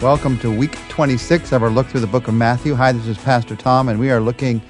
Welcome to week 26 of our look through the book of Matthew. Hi, this is Pastor Tom, and we are looking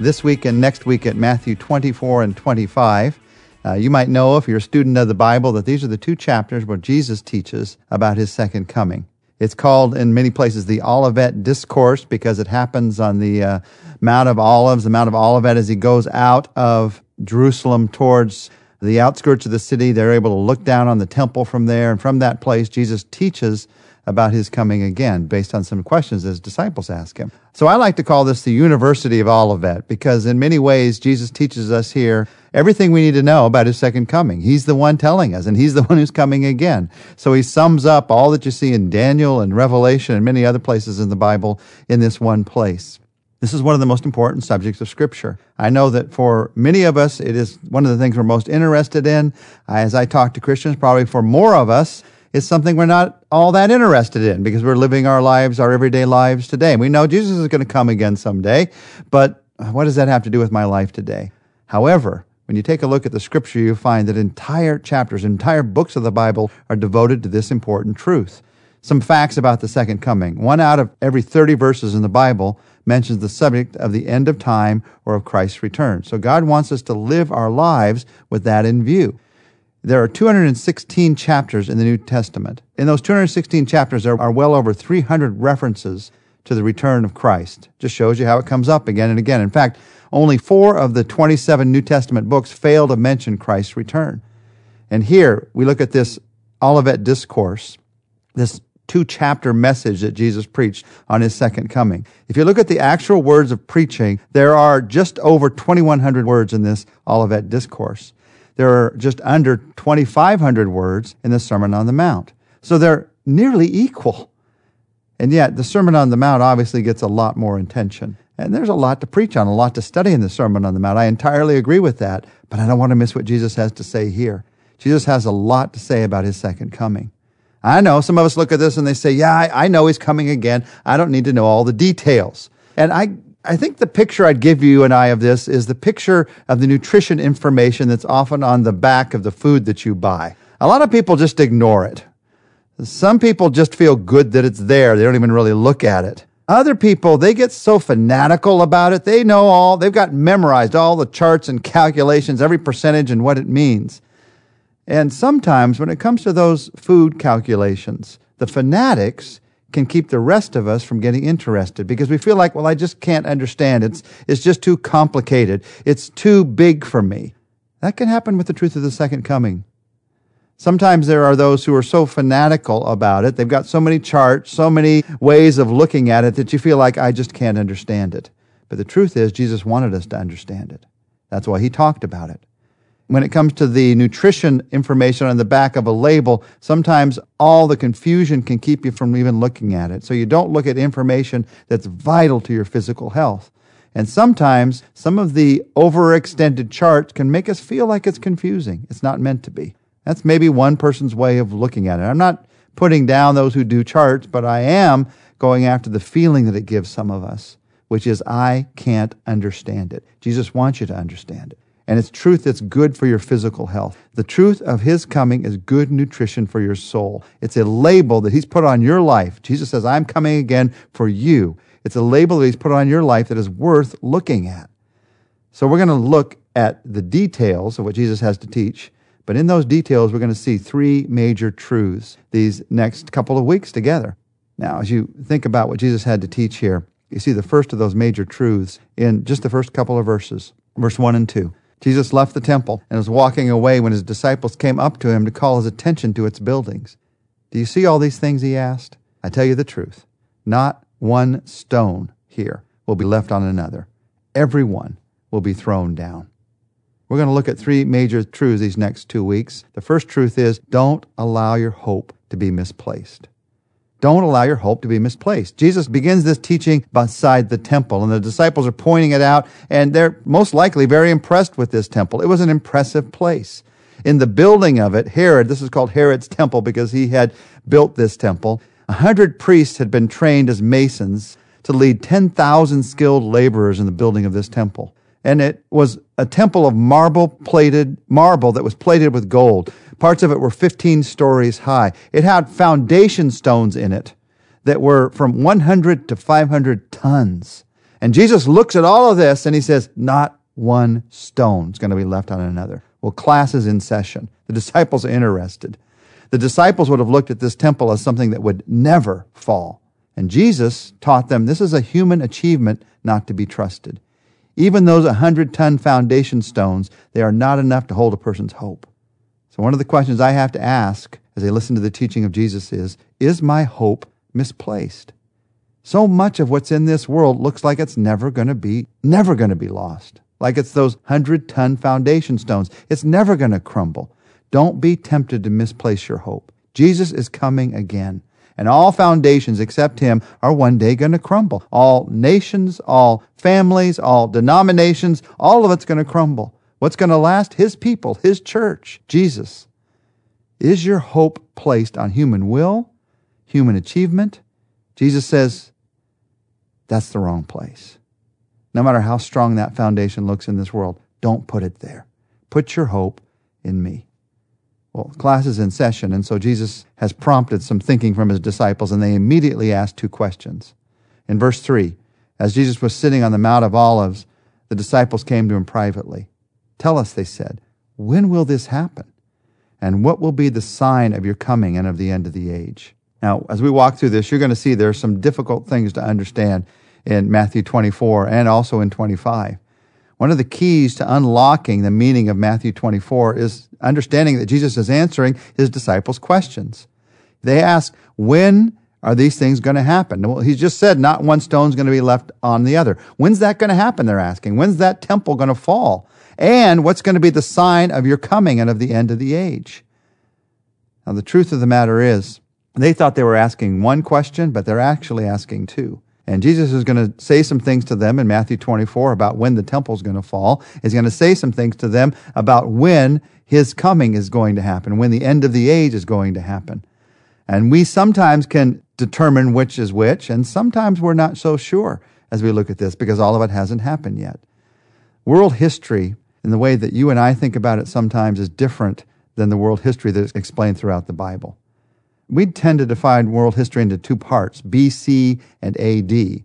this week and next week at Matthew 24 and 25. Uh, you might know, if you're a student of the Bible, that these are the two chapters where Jesus teaches about his second coming. It's called in many places the Olivet Discourse because it happens on the uh, Mount of Olives, the Mount of Olivet, as he goes out of Jerusalem towards the outskirts of the city. They're able to look down on the temple from there. And from that place, Jesus teaches about his coming again based on some questions his disciples ask him. So I like to call this the University of Olivet because in many ways Jesus teaches us here everything we need to know about his second coming. He's the one telling us and he's the one who's coming again. So he sums up all that you see in Daniel and Revelation and many other places in the Bible in this one place. This is one of the most important subjects of Scripture. I know that for many of us, it is one of the things we're most interested in. As I talk to Christians, probably for more of us, is something we're not all that interested in because we're living our lives, our everyday lives today. We know Jesus is going to come again someday, but what does that have to do with my life today? However, when you take a look at the scripture, you find that entire chapters, entire books of the Bible are devoted to this important truth. Some facts about the second coming. One out of every 30 verses in the Bible mentions the subject of the end of time or of Christ's return. So God wants us to live our lives with that in view. There are 216 chapters in the New Testament. In those 216 chapters, there are well over 300 references to the return of Christ. Just shows you how it comes up again and again. In fact, only four of the 27 New Testament books fail to mention Christ's return. And here we look at this Olivet Discourse, this two chapter message that Jesus preached on his second coming. If you look at the actual words of preaching, there are just over 2,100 words in this Olivet Discourse. There are just under 2,500 words in the Sermon on the Mount. So they're nearly equal. And yet, the Sermon on the Mount obviously gets a lot more attention. And there's a lot to preach on, a lot to study in the Sermon on the Mount. I entirely agree with that, but I don't want to miss what Jesus has to say here. Jesus has a lot to say about his second coming. I know some of us look at this and they say, Yeah, I, I know he's coming again. I don't need to know all the details. And I I think the picture I'd give you and I of this is the picture of the nutrition information that's often on the back of the food that you buy. A lot of people just ignore it. Some people just feel good that it's there. They don't even really look at it. Other people, they get so fanatical about it. They know all, they've got memorized all the charts and calculations, every percentage and what it means. And sometimes when it comes to those food calculations, the fanatics can keep the rest of us from getting interested because we feel like, well, I just can't understand. It's, it's just too complicated. It's too big for me. That can happen with the truth of the second coming. Sometimes there are those who are so fanatical about it. They've got so many charts, so many ways of looking at it that you feel like I just can't understand it. But the truth is, Jesus wanted us to understand it. That's why he talked about it when it comes to the nutrition information on the back of a label, sometimes all the confusion can keep you from even looking at it. So you don't look at information that's vital to your physical health. And sometimes some of the overextended charts can make us feel like it's confusing. It's not meant to be. That's maybe one person's way of looking at it. I'm not putting down those who do charts, but I am going after the feeling that it gives some of us, which is, I can't understand it. Jesus wants you to understand it and it's truth that's good for your physical health. The truth of His coming is good nutrition for your soul. It's a label that He's put on your life. Jesus says, I'm coming again for you. It's a label that He's put on your life that is worth looking at. So we're going to look at the details of what Jesus has to teach. But in those details, we're going to see three major truths these next couple of weeks together. Now, as you think about what Jesus had to teach here, you see the first of those major truths in just the first couple of verses, verse 1 and 2. Jesus left the temple and was walking away when his disciples came up to him to call his attention to its buildings. Do you see all these things? He asked. I tell you the truth. Not one stone here will be left on another. Every one will be thrown down. We're going to look at three major truths these next two weeks. The first truth is don't allow your hope to be misplaced. Don't allow your hope to be misplaced. Jesus begins this teaching beside the temple, and the disciples are pointing it out, and they're most likely very impressed with this temple. It was an impressive place. In the building of it, Herod, this is called Herod's temple because he had built this temple, a hundred priests had been trained as masons to lead 10,000 skilled laborers in the building of this temple. And it was a temple of marble plated, marble that was plated with gold. Parts of it were 15 stories high. It had foundation stones in it that were from 100 to 500 tons. And Jesus looks at all of this and he says, Not one stone is going to be left on another. Well, class is in session. The disciples are interested. The disciples would have looked at this temple as something that would never fall. And Jesus taught them this is a human achievement not to be trusted. Even those 100 ton foundation stones, they are not enough to hold a person's hope. So, one of the questions I have to ask as I listen to the teaching of Jesus is Is my hope misplaced? So much of what's in this world looks like it's never going to be, never going to be lost. Like it's those 100 ton foundation stones. It's never going to crumble. Don't be tempted to misplace your hope. Jesus is coming again and all foundations except him are one day going to crumble. All nations, all families, all denominations, all of it's going to crumble. What's going to last? His people, his church, Jesus. Is your hope placed on human will, human achievement? Jesus says that's the wrong place. No matter how strong that foundation looks in this world, don't put it there. Put your hope in me. Well, class is in session, and so Jesus has prompted some thinking from his disciples, and they immediately ask two questions. In verse 3, as Jesus was sitting on the Mount of Olives, the disciples came to him privately. Tell us, they said, when will this happen? And what will be the sign of your coming and of the end of the age? Now, as we walk through this, you're going to see there are some difficult things to understand in Matthew 24 and also in 25. One of the keys to unlocking the meaning of Matthew 24 is understanding that Jesus is answering his disciples' questions. They ask, when are these things going to happen? Well, he's just said not one stone's going to be left on the other. When's that going to happen? They're asking. When's that temple going to fall? And what's going to be the sign of your coming and of the end of the age? Now, the truth of the matter is, they thought they were asking one question, but they're actually asking two. And Jesus is going to say some things to them in Matthew 24 about when the temple is going to fall. He's going to say some things to them about when his coming is going to happen, when the end of the age is going to happen. And we sometimes can determine which is which, and sometimes we're not so sure as we look at this because all of it hasn't happened yet. World history, in the way that you and I think about it sometimes, is different than the world history that's explained throughout the Bible we tend to divide world history into two parts, BC and AD.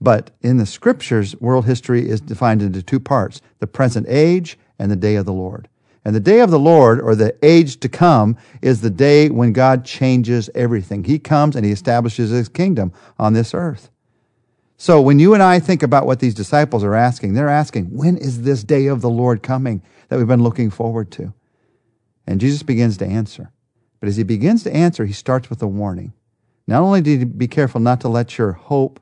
But in the scriptures, world history is defined into two parts, the present age and the day of the Lord. And the day of the Lord, or the age to come, is the day when God changes everything. He comes and he establishes his kingdom on this earth. So when you and I think about what these disciples are asking, they're asking, when is this day of the Lord coming that we've been looking forward to? And Jesus begins to answer. But as he begins to answer, he starts with a warning. Not only did he be careful not to let your hope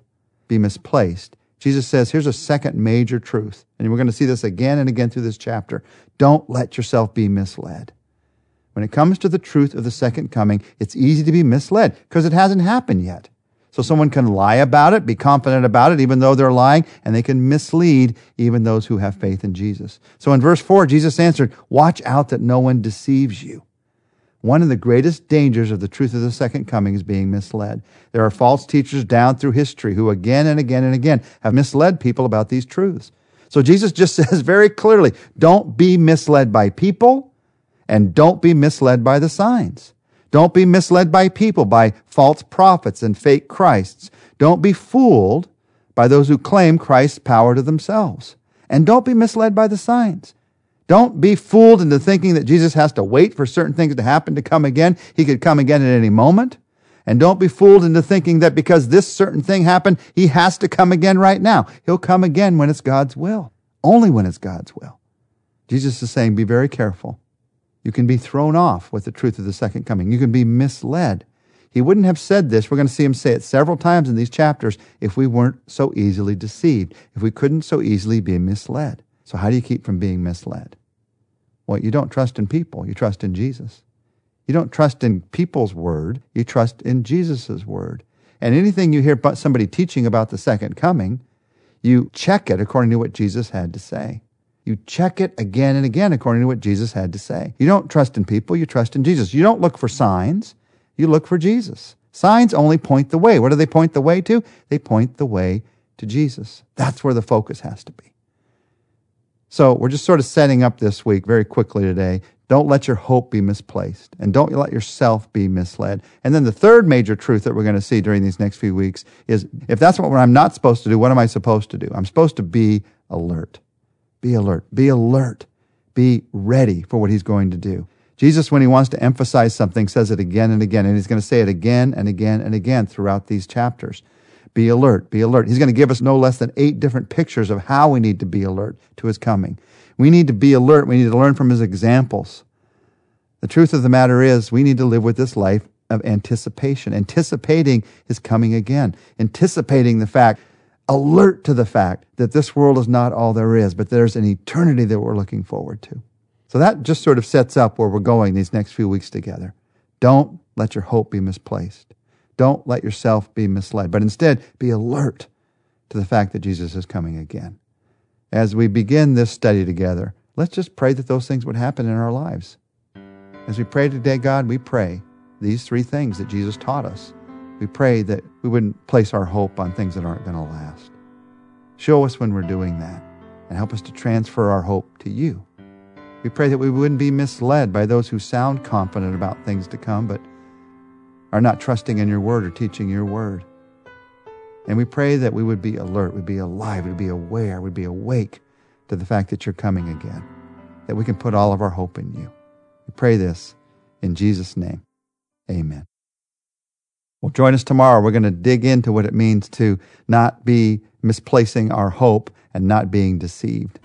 be misplaced, Jesus says, here's a second major truth. And we're going to see this again and again through this chapter. Don't let yourself be misled. When it comes to the truth of the second coming, it's easy to be misled because it hasn't happened yet. So someone can lie about it, be confident about it, even though they're lying, and they can mislead even those who have faith in Jesus. So in verse 4, Jesus answered, Watch out that no one deceives you. One of the greatest dangers of the truth of the second coming is being misled. There are false teachers down through history who again and again and again have misled people about these truths. So Jesus just says very clearly, don't be misled by people and don't be misled by the signs. Don't be misled by people, by false prophets and fake Christs. Don't be fooled by those who claim Christ's power to themselves. And don't be misled by the signs. Don't be fooled into thinking that Jesus has to wait for certain things to happen to come again. He could come again at any moment. And don't be fooled into thinking that because this certain thing happened, he has to come again right now. He'll come again when it's God's will. Only when it's God's will. Jesus is saying, be very careful. You can be thrown off with the truth of the second coming. You can be misled. He wouldn't have said this. We're going to see him say it several times in these chapters if we weren't so easily deceived, if we couldn't so easily be misled. So, how do you keep from being misled? Well, you don't trust in people, you trust in Jesus. You don't trust in people's word, you trust in Jesus' word. And anything you hear somebody teaching about the second coming, you check it according to what Jesus had to say. You check it again and again according to what Jesus had to say. You don't trust in people, you trust in Jesus. You don't look for signs, you look for Jesus. Signs only point the way. What do they point the way to? They point the way to Jesus. That's where the focus has to be. So we're just sort of setting up this week very quickly today. Don't let your hope be misplaced and don't let yourself be misled. And then the third major truth that we're going to see during these next few weeks is if that's what I'm not supposed to do, what am I supposed to do? I'm supposed to be alert. Be alert. Be alert. Be ready for what he's going to do. Jesus, when he wants to emphasize something, says it again and again, and he's going to say it again and again and again throughout these chapters. Be alert, be alert. He's going to give us no less than eight different pictures of how we need to be alert to his coming. We need to be alert. We need to learn from his examples. The truth of the matter is, we need to live with this life of anticipation, anticipating his coming again, anticipating the fact, alert to the fact that this world is not all there is, but there's an eternity that we're looking forward to. So that just sort of sets up where we're going these next few weeks together. Don't let your hope be misplaced. Don't let yourself be misled, but instead be alert to the fact that Jesus is coming again. As we begin this study together, let's just pray that those things would happen in our lives. As we pray today, God, we pray these three things that Jesus taught us. We pray that we wouldn't place our hope on things that aren't going to last. Show us when we're doing that and help us to transfer our hope to you. We pray that we wouldn't be misled by those who sound confident about things to come, but are not trusting in your word or teaching your word. And we pray that we would be alert, we'd be alive, we'd be aware, we'd be awake to the fact that you're coming again, that we can put all of our hope in you. We pray this in Jesus' name. Amen. Well, join us tomorrow. We're going to dig into what it means to not be misplacing our hope and not being deceived.